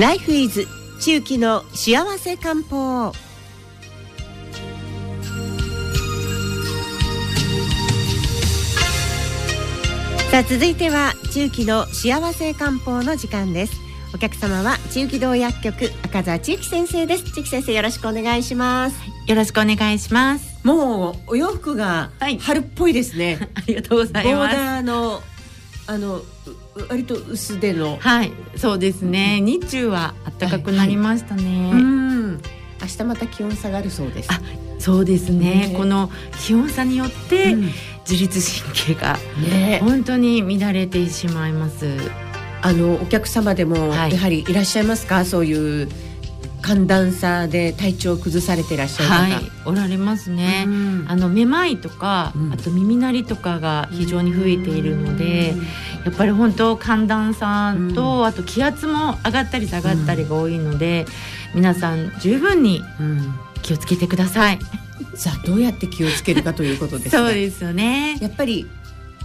ライフイズ中期の幸せ漢方。さあ続いては中期の幸せ漢方の時間です。お客様は中期堂薬局赤澤千幸先生です。千幸先生よろしくお願いします。よろしくお願いします。もうお洋服が春っぽいですね、ありがとうございます。ボーダーのあの割と薄手の。はいそうですね。日中は暖かくなりましたね、はい。はい、うん。明日また気温下がるそうです。あそうですね、ね、この気温差によって、自律神経が本当に乱れてしまいます、あのお客様でもやはりいらっしゃいますか、はい、そういう寒暖差で体調を崩されていらっしゃる方、はい、おられますね、うん、あのめまいとか、うん、あと耳鳴りとかが非常に増えているので、うん、やっぱり本当寒暖差と、あと気圧も上がったり下がったりが多いので、皆さん十分に気をつけてください。さあどうやって気をつけるかということです そうですよね。やっぱり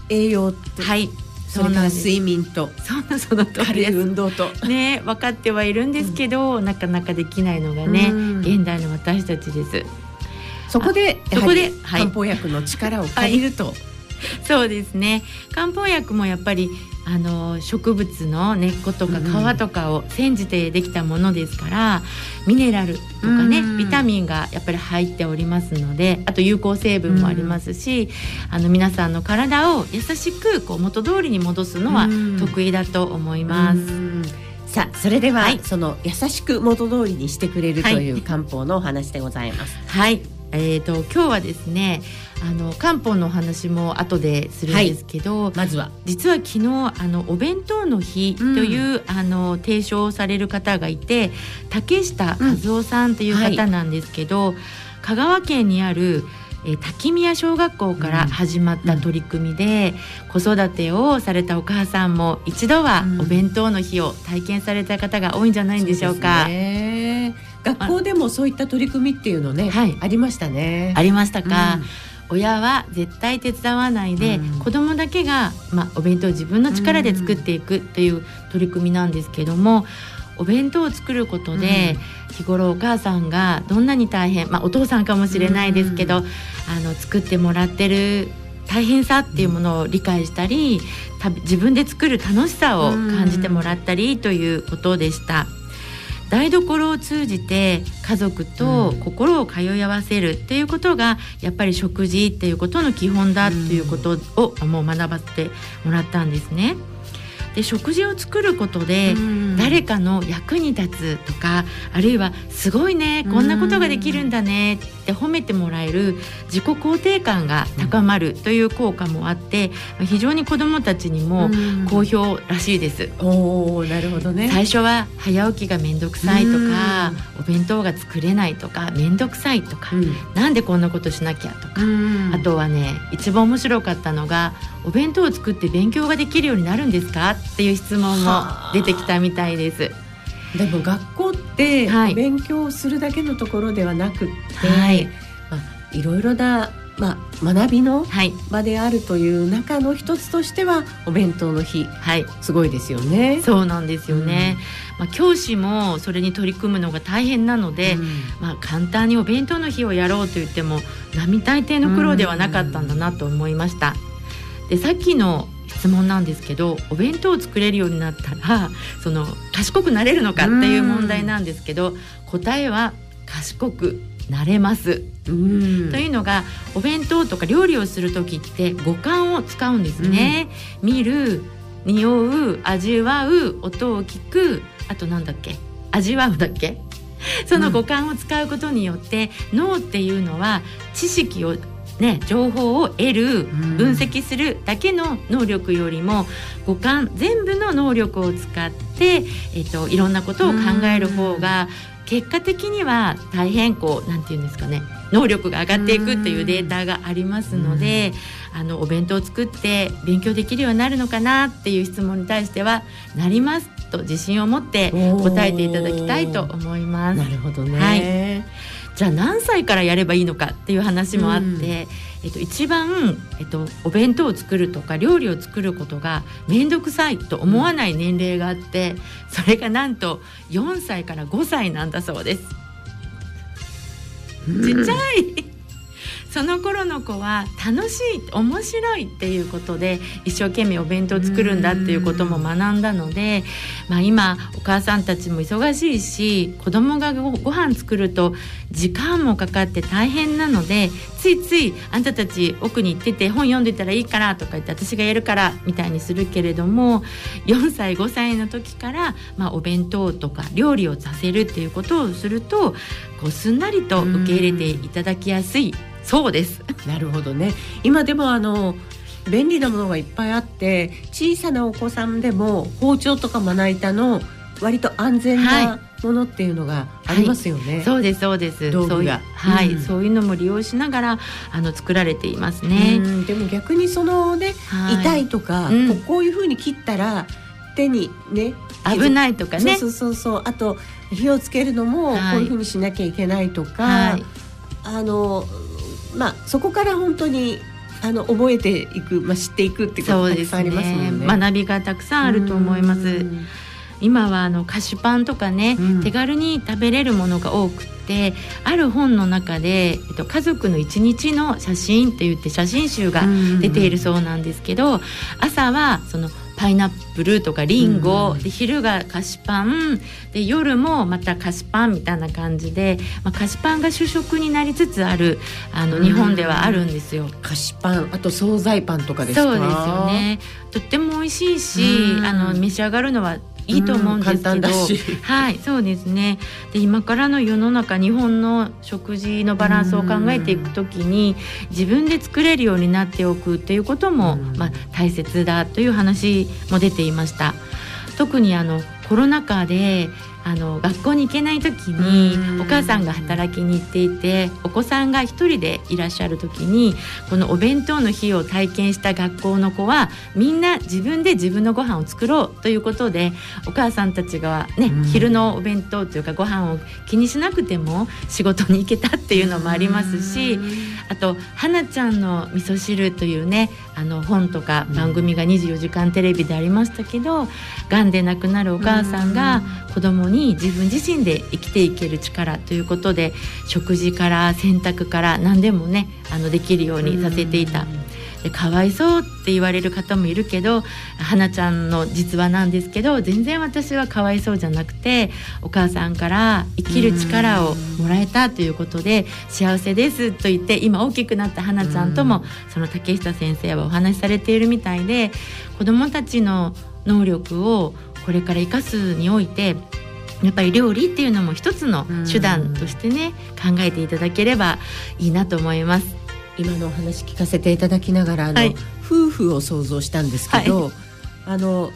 栄養はいそれから睡眠と。そんなその軽い運動と。ね分かってはいるんですけど、うん、なかなかできないのがね、うん、現代の私たちです。そこでそこで漢方薬の力を借りると、はい、そうですね。漢方薬もやっぱりあの植物の根っことか皮とかを煎じてできたものですから、うん、ミネラルとかね、うん、ビタミンがやっぱり入っておりますのであと有効成分もありますし、うん、あの皆さんの体を優しくこう元通りに戻すのは得意だと思います。さあそれでは、はい、その優しく元通りにしてくれるという漢方のお話でございます。はい、えーと、今日はですねあの漢方のお話も後でするんですけど、はい、まずは。実は昨日あのお弁当の日という、うん、あの提唱される方がいて竹下和夫さんという方なんですけど、うんはい、香川県にあるえ滝宮小学校から始まった取り組みで、うん、子育てをされたお母さんも一度はお弁当の日を体験された方が多いんじゃないんでしょうか。う学校でもそういった取り組みっていうのね、はい、ありましたね。ありましたか？うん、親は絶対手伝わないで、うん、子供だけが、まあ、お弁当を自分の力で作っていくという取り組みなんですけども、お弁当を作ることで、日頃お母さんがどんなに大変、まあ、お父さんかもしれないですけど、あの作ってもらってる大変さっていうものを理解したり自分で作る楽しさを感じてもらったりということでした。台所を通じて家族と心を通い合わせるっていうことがやっぱり食事っていうことの基本だっていうことをもう学ばせてもらったんですね。で食事を作ることで誰かの役に立つとかあるいはすごいねこんなことができるんだねって褒めてもらえる自己肯定感が高まるという効果もあって非常に子どもたちにも好評らしいです。おなるほどね。最初は早起きが面倒くさいとかお弁当が作れないとか面倒くさいとか、うん、なんでこんなことしなきゃとかあとはね一番面白かったのがお弁当を作って勉強ができるようになるんですか？っていう質問も出てきたみたいです。でも学校って勉強するだけのところではなくって、はい、まあ、いろいろな、まあ、学びの場であるという中の一つとしてはお弁当の日、はい、すごいですよね。そうなんですよね、うん、まあ、教師もそれに取り組むのが大変なので、うん、まあ、簡単にお弁当の日をやろうと言っても並大抵の苦労ではなかったんだなと思いました。でさっきの質問なんですけどお弁当を作れるようになったらその賢くなれるのかっていう問題なんですけど答えは賢くなれます。というのがお弁当とか料理をする時って五感を使うんですね。見る匂う味わう音を聞くあとなんだっけ？味わうだっけ？その五感を使うことによって、脳っていうのは知識をね、情報を得る分析するだけの能力よりも五感全部の能力を使って、えっと、いろんなことを考える方が結果的には大変こうなんて言うんですかね能力が上がっていくっていうデータがありますのであのお弁当を作って勉強できるようになるのかなっていう質問に対してはなりますと自信を持って答えていただきたいと思います。なるほどね、はいじゃあ何歳からやればいいのかっていう話もあって、うん、えっと、一番、えっと、お弁当を作るとか料理を作ることが面倒くさいと思わない年齢があってそれがなんと4歳から5歳なんだそうです。ちっちゃいその頃の子は楽しい面白いっていうことで一生懸命お弁当作るんだっていうことも学んだので、まあ、今お母さんたちも忙しいし子供がごご飯作ると時間もかかって大変なのでついついあんたたち奥に行ってて本読んでたらいいからとか言って私がやるからみたいにするけれども4歳5歳の時から、まあ、お弁当とか料理をさせるっていうことをするとこうすんなりと受け入れていただきやすい。そうです。なるほどね。今でもあの便利なものがいっぱいあって小さなお子さんでも包丁とかまな板の割と安全なものっていうのがありますよね。はい。はい、そうですそうです。道具が。はい、うん、そういうのも利用しながらあの作られていますね。でも逆にそのね、はい、痛いとか、うん、こういうふうに切ったら手にね危ないとかね。そうそうそうあと火をつけるのもこういうふうにしなきゃいけないとか、あのまあそこから本当にあの覚えていく、まあ、知っていくっていうことがたくさんありますもんね。学びがたくさんあると思います。今はあの菓子パンとかね、うん、手軽に食べれるものが多くてある本の中で、えっと、家族の一日の写真って言って写真集が出ているそうなんですけど、朝はそのパイナップルとかリンゴ、うん、で昼が菓子パンで夜もまた菓子パンみたいな感じで、まあ、菓子パンが主食になりつつあるあの日本ではあるんですよ。菓子パンあと惣菜パンとかですそうですよね。とっても美味しいし、あの召し上がるのはいいと思うんですけど、はいそうですね。で今からの世の中日本の食事のバランスを考えていくときに自分で作れるようになっておくということも、まあ、大切だという話も出ていました。特にあのコロナ禍であの学校に行けない時にお母さんが働きに行っていてお子さんが一人でいらっしゃる時にこのお弁当の日を体験した学校の子はみんな自分で自分のご飯を作ろうということでお母さんたちがね昼のお弁当というかご飯を気にしなくても仕事に行けたっていうのもありますしあと「花ちゃんの味噌汁」というねあの本とか番組が24時間テレビでありましたけどがんで亡くなるお母さんが子供に自分自身で生きていける力ということで食事から洗濯から何でもねあのできるようにさせていた。でかわいそうって言われる方もいるけど花ちゃんの実話なんですけど全然私はかわいそうじゃなくてお母さんから生きる力をもらえたということで幸せですと言って今大きくなった花ちゃんともその竹下先生はお話しされているみたいで子どもたちの能力をこれから生かすにおいてやっぱり料理っていうのも一つの手段としてね考えていただければいいなと思います。今のお話聞かせていただきながらあの、はい、夫婦を想像したんですけど、はい、あの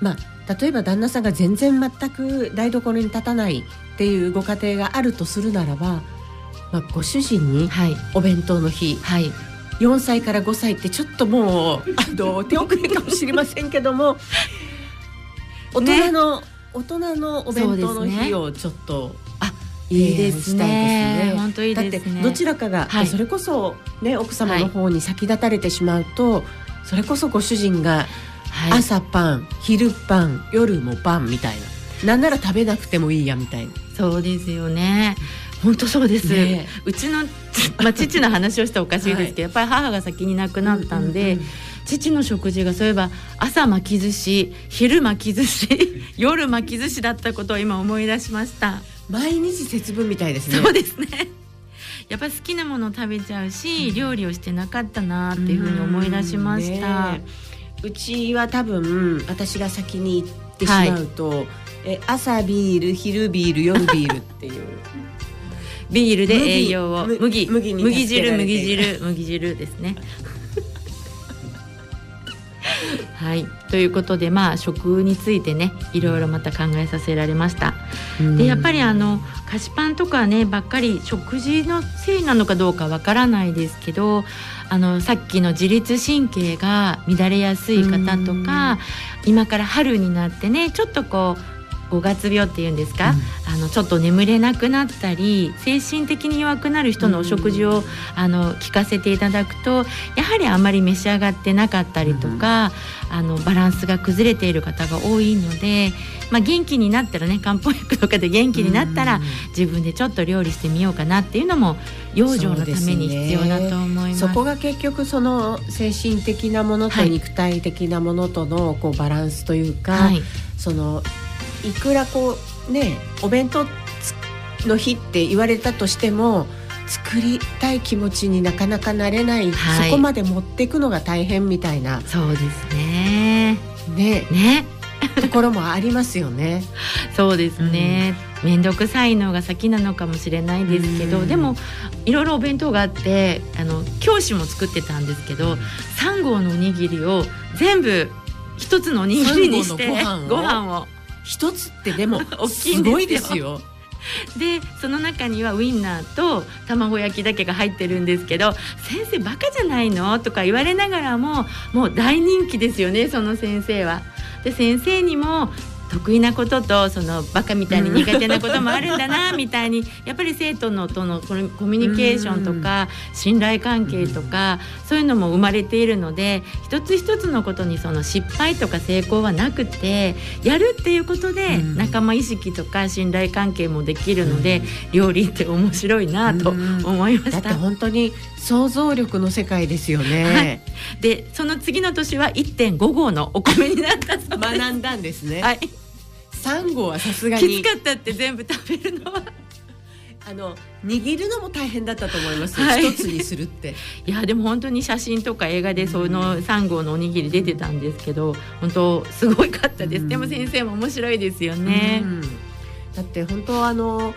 まあ例えば旦那さんが全然全く台所に立たないっていうご家庭があるとするならば、まあ、ご主人にお弁当の日、はい、4歳から5歳ってちょっともうあの手遅れかもしれませんけども 大人の、ね、大人のお弁当の日をちょっと。いいですね。本当いいですね。だってどちらかが、はい、それこそね奥様の方に先立たれてしまうと、はい、それこそご主人が朝パン、昼パン、夜もパンみたいな。なんなら食べなくてもいいやみたいな。そうですよね。本当そうです、ね、うちの、まあ、父の話をしたらおかしいですけど、はい、やっぱり母が先に亡くなったんで、うんうんうん、父の食事がそういえば朝巻き寿司昼巻き寿司 夜巻き寿司だったことを今思い出しました。毎日節分みたいですね。そうですね。やっぱり好きなものを食べちゃうし、うん、料理をしてなかったなっていうふうに思い出しました、ね、うちは多分私が先に行ってしまうと、はい、え朝ビール昼ビール夜ビールっていう。ビールで栄養を。麦。麦麦汁麦汁麦汁ですねはい。ということでまあ食についてねいろいろまた考えさせられました。でやっぱりあの菓子パンとかねばっかり食事のせいなのかどうかわからないですけどあのさっきの自律神経が乱れやすい方とか今から春になってねちょっとこう5月病っていうんですか、うん、あのちょっと眠れなくなったり精神的に弱くなる人のお食事を、うん、あの聞かせていただくとやはりあまり召し上がってなかったりとか、うん、あのバランスが崩れている方が多いので、まあ、元気になったらね漢方薬とかで元気になったら、自分でちょっと料理してみようかなっていうのも養生のために必要だと思います。そ、ね,、こが結局その精神的なものと肉体的なものとのこうバランスというか、はい、そのいくらこうねお弁当の日って言われたとしても作りたい気持ちになかなかなれない、はい、そこまで持っていくのが大変みたいな。そうですね。ね。ね。ところもありますよね。そうですね。面倒、くさいのが先なのかもしれないですけど、でもいろいろお弁当があってあの教師も作ってたんですけど3合のおにぎりを全部一つのおにぎりにしてご飯を一つってでも すごいですよ。でその中にはウインナーと卵焼きだけが入ってるんですけど「先生バカじゃないの?」とか言われながらももう大人気ですよねその先生は。で先生にも得意なこととそのバカみたいに苦手なこともあるんだなみたいにやっぱり生徒のとのコミュニケーションとか信頼関係とかそういうのも生まれているので一つ一つのことにその失敗とか成功はなくてやるっていうことで仲間意識とか信頼関係もできるので料理って面白いなと思いました。だって本当に想像力の世界ですよね。はい、でその次の年は1.5合のお米になった学んだんですね。はい3合はさすがに。きつかったって全部食べるのは。あの握るのも大変だったと思います、はい、一つにするって。いやでも本当に写真とか映画でその3合のおにぎり出てたんですけど本当すごいかったです、でも先生も面白いですよね、だって本当あの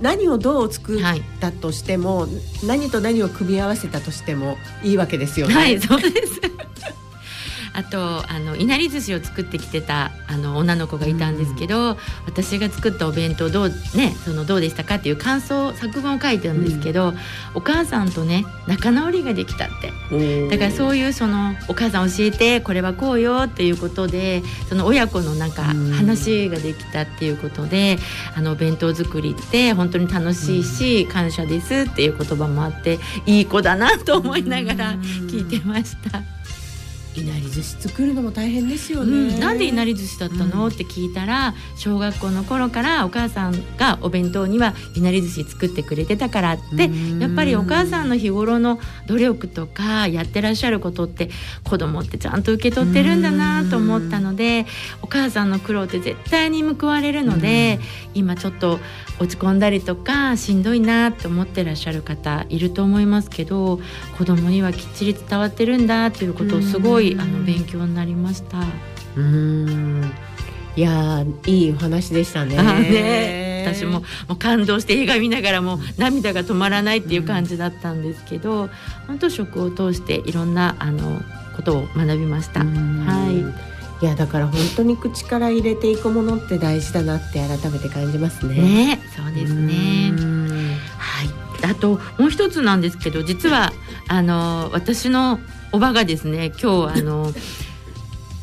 何をどう作ったとしても、はい、何と何を組み合わせたとしてもいいわけですよね。はいそうですあとあのいなり寿司を作ってきてたあの女の子がいたんですけど、うん、私が作ったお弁当どう,、ね、そのどうでしたかっていう感想作文を書いてるんですけど、うん、お母さんとね仲直りができたって。だからそういうそのお母さん教えてこれはこうよっていうことでその親子のなんか話ができたっていうことで、うん、あのお弁当作りって本当に楽しいし、感謝ですっていう言葉もあっていい子だなと思いながら聞いてました。いなり寿司作るのも大変ですよね、うん、なんでいなり寿司だったの、うん、って聞いたら小学校の頃からお母さんがお弁当にはいなり寿司作ってくれてたからってやっぱりお母さんの日頃の努力とかやってらっしゃることって子供ってちゃんと受け取ってるんだなと思ったのでお母さんの苦労って絶対に報われるので今ちょっと落ち込んだりとかしんどいなって思ってらっしゃる方いると思いますけど子供にはきっちり伝わってるんだっていうことをすごいあの勉強になりました。うんいやいいお話でしたね。ね私ももう感動して映画見ながらも涙が止まらないっていう感じだったんですけど、本当食を通していろんなあのことを学びました。はい。いやだから本当に口から入れていくものって大事だなって改めて感じますね。ねそうですね。はいあともう一つなんですけど実はあの私のおばがですね今日あの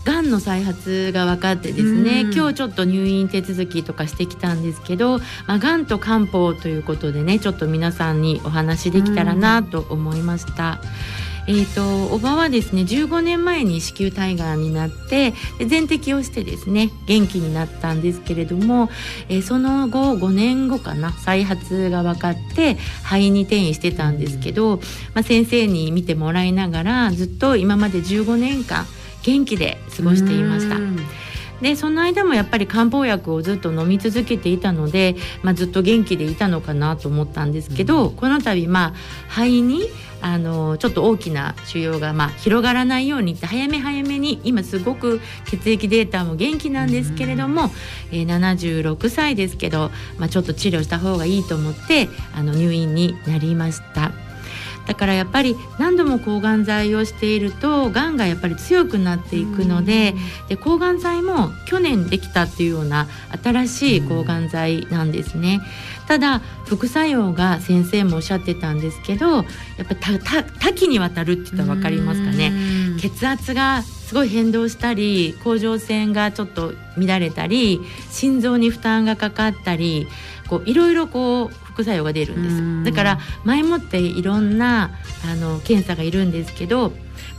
がんの再発が分かってですね、今日ちょっと入院手続きとかしてきたんですけど、まあ、がんと漢方ということでねちょっと皆さんにお話できたらなと思いました。えーと、おばはですね15年前に子宮体がんになって全摘をしてですね元気になったんですけれども、えー、その後5年後かな再発が分かって肺に転移してたんですけど、まあ、先生に見てもらいながらずっと今まで15年間元気で過ごしていました。でその間もやっぱり漢方薬をずっと飲み続けていたので、まあ、ずっと元気でいたのかなと思ったんですけど、うん、この度まあ肺にあのちょっと大きな腫瘍がまあ広がらないようにって早め早めに今すごく血液データも元気なんですけれども、えー、76歳ですけど、まあ、ちょっと治療した方がいいと思ってあの入院になりました。だからやっぱり何度も抗がん剤をしているとがんがやっぱり強くなっていくのでで抗がん剤も去年できたっていうような新しい抗がん剤なんですね。ただ副作用が先生もおっしゃってたんですけどやっぱり多岐にわたるって言ったら分かりますかね。血圧がすごい変動したり甲状腺がちょっと乱れたり心臓に負担がかかったりこういろいろこう副作用が出るんですだから前もっていろんなあの検査がいるんですけど、ま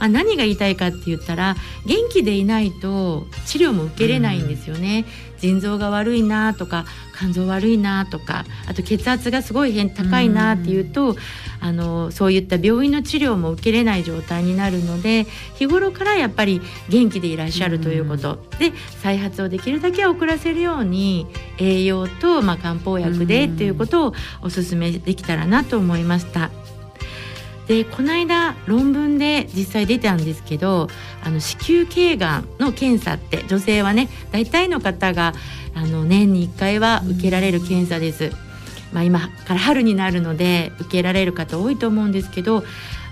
あ、何が言いたいかって言ったら元気でいないと治療も受けれないんですよね。腎臓が悪いなとか肝臓悪いなとかあと血圧がすごい変高いなっていうと、あのそういった病院の治療も受けれない状態になるので日頃からやっぱり元気でいらっしゃるということ、で再発をできるだけ遅らせるように栄養と、まあ、漢方薬でっていうことをお勧めできたらなと思いました。でこの間論文で実際出たんですけどあの子宮頸がんの検査って女性はね大体の方があの年に1回は受けられる検査です。まあ、今から春になるので受けられる方多いと思うんですけど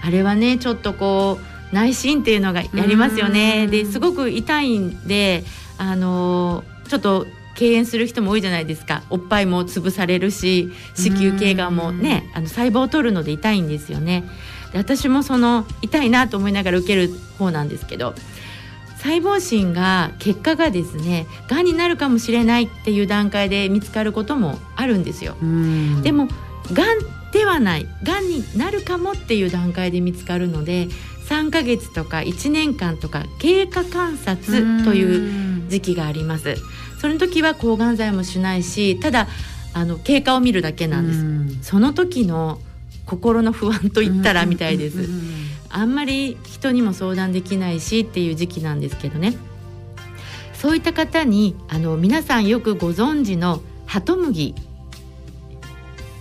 あれはねちょっとこう内心っていうのがやりますよね。ですごく痛いんであのちょっと敬遠する人も多いじゃないですかおっぱいも潰されるし子宮頸がんもねあの細胞を取るので痛いんですよねで私もその痛いなと思いながら受ける方なんですけど細胞診が結果がですねがんになるかもしれないっていう段階で見つかることもあるんですよ。でもがんではないがんになるかもっていう段階で見つかるので3ヶ月とか1年間とか経過観察という時期があります。その時は抗がん剤もしないしただあの経過を見るだけなんです、うん、その時の心の不安と言ったらみたいです、あんまり人にも相談できないしっていう時期なんですけどね。そういった方にあの皆さんよくご存知のハトムギ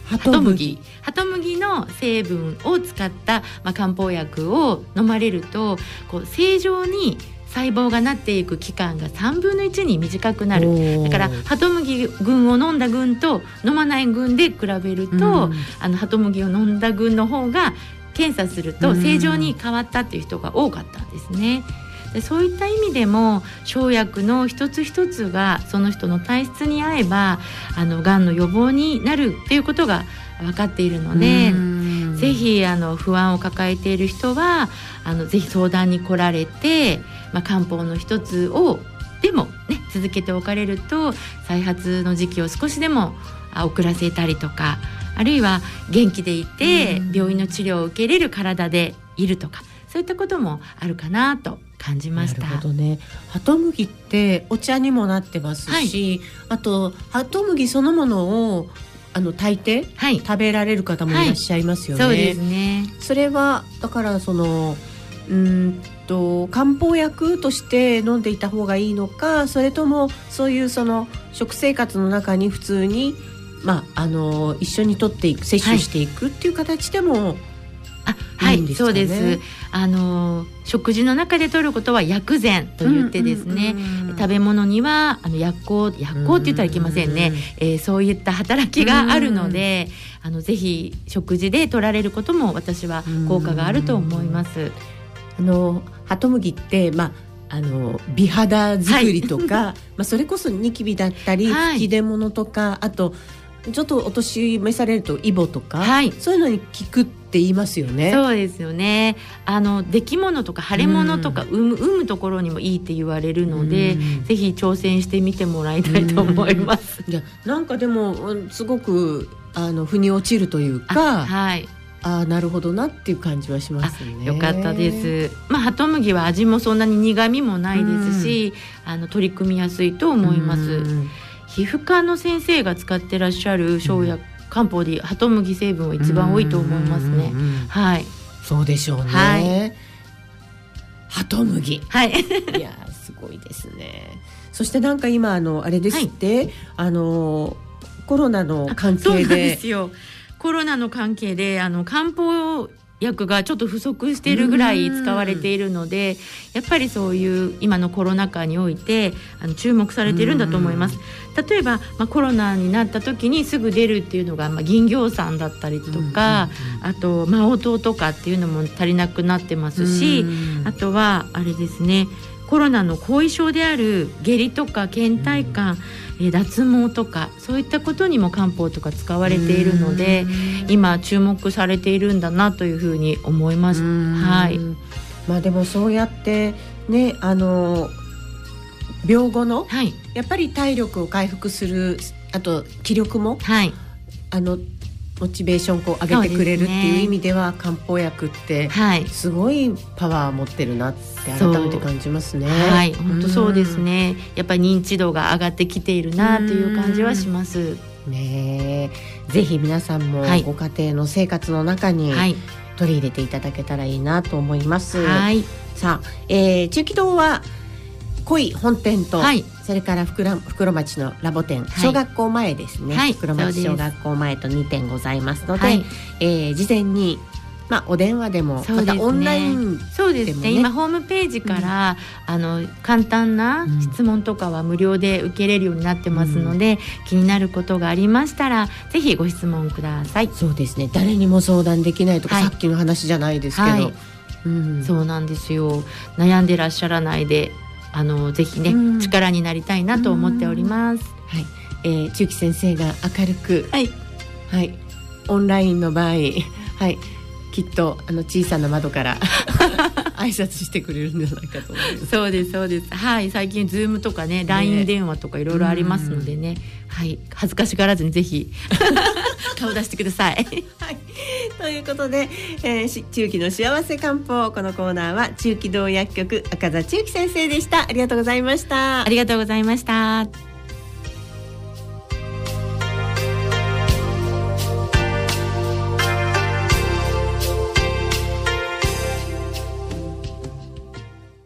ハトムギハトムギの成分を使った、まあ、漢方薬を飲まれるとこう正常に細胞がなっていく期間が3分の1に短くなるだからハトムギ群を飲んだ群と飲まない群で比べると、うん、あのハトムギを飲んだ群の方が検査すると正常に変わったっていう人が多かったんですね。でそういった意味でも生薬の一つ一つがその人の体質に合えばあのがんの予防になるっていうことが分かっているので。ぜひあの不安を抱えている人はあのぜひ相談に来られて、まあ、漢方の一つをでもね続けておかれると再発の時期を少しでも遅らせたりとかあるいは元気でいて病院の治療を受けれる体でいるとかそういったこともあるかなと感じました。なるほどね。ハトムギってお茶にもなってますし、はい、あとハトムギそのものをあの炊いて、はい、食べられる方もいらっしゃいますよね。はい、そうですね。それはだからそのうんと漢方薬として飲んでいた方がいいのか、それともそういうその食生活の中に普通にまああの一緒に取っていく摂取していくっていう形でも、はい。あはい、そうです。あの食事の中で摂ることは薬膳と言ってですね、食べ物にはあの薬効薬効って言ったらいけませんね、んえー、そういった働きがあるので、あのぜひ食事で取られることも私は効果があると思います。あのハトムギってまああの美肌作りとか、はい、まあそれこそニキビだったり、はい、吹き出物とかあとちょっとお年召されるとイボとか、はい、そういうのに効くって言いますよね。そうですよね。あの出来物とか腫れ物とか、うん、産むところにもいいって言われるので、うん、ぜひ挑戦してみてもらいたいと思います。いやなんかでもすごくあの腑に落ちるというか、はい。あなるほどなっていう感じはしますね。よかったです。まあハトムギは味もそんなに苦味もないですし、あの取り組みやすいと思います。皮膚科の先生が使ってらっしゃる生薬、漢方でハトムギ成分は一番多いと思いますね。はい。そうでしょうね。はい、ハトムギ。はい。いやすごいですね。そしてなんか今あのあれですって、はい、あのコロナの関係で。コロナの関係であの漢方薬がちょっと不足しているぐらい使われているのでやっぱりそういう今のコロナ禍においてあの注目されているんだと思います。例えば、まあ、コロナになった時にすぐ出るっていうのが、まあ、銀行酸だったりとか、あとマオトとかっていうのも足りなくなってますし、あとはあれですねコロナの後遺症である下痢とか倦怠感、え脱毛とかそういったことにも漢方とか使われているので今注目されているんだなというふうに思います。はい。まあでもそうやってねあの病後の、はい、やっぱり体力を回復するあと気力も、はい、あのモチベーションこう上げてくれるっていう意味では、ね、漢方薬ってすごいパワー持ってるなって改めて感じますね。はい、本当そうですね。やっぱり認知度が上がってきているなという感じはします。ねぜひ皆さんもご家庭の生活の中に取り入れていただけたらいいなと思います。はい、さあ、えー、中期堂は恋本店と、はい、それから袋袋町のラボ店、小学校前ですね、はい、袋町小学校前と2点ございますので、はい、えー、事前にまあ、お電話でも、またオンライン、ね、そうですね。今ホームページから、うん、あの簡単な質問とかは無料で受けれるようになってますので、うん、気になることがありましたらぜひご質問ください。そうですね。誰にも相談できないとか、はい、さっきの話じゃないですけど、はい、うん、そうなんですよ。悩んでらっしゃらないであのぜひね、うん、力になりたいなと思っております。はい、えー、中期先生が明るく、はい、はい、オンラインの場合、はい、きっとあの小さな窓から 挨拶してくれるんじゃないかと思います。そうですそうです。はい、最近ズームとかね、LINE 電話とかいろいろありますのでね、はい、恥ずかしがらずにぜひ 顔出してください。はい。ということで、えー、中期の幸せ漢方このコーナーは中期道薬局赤座中期先生でした。ありがとうございました。ありがとうございました。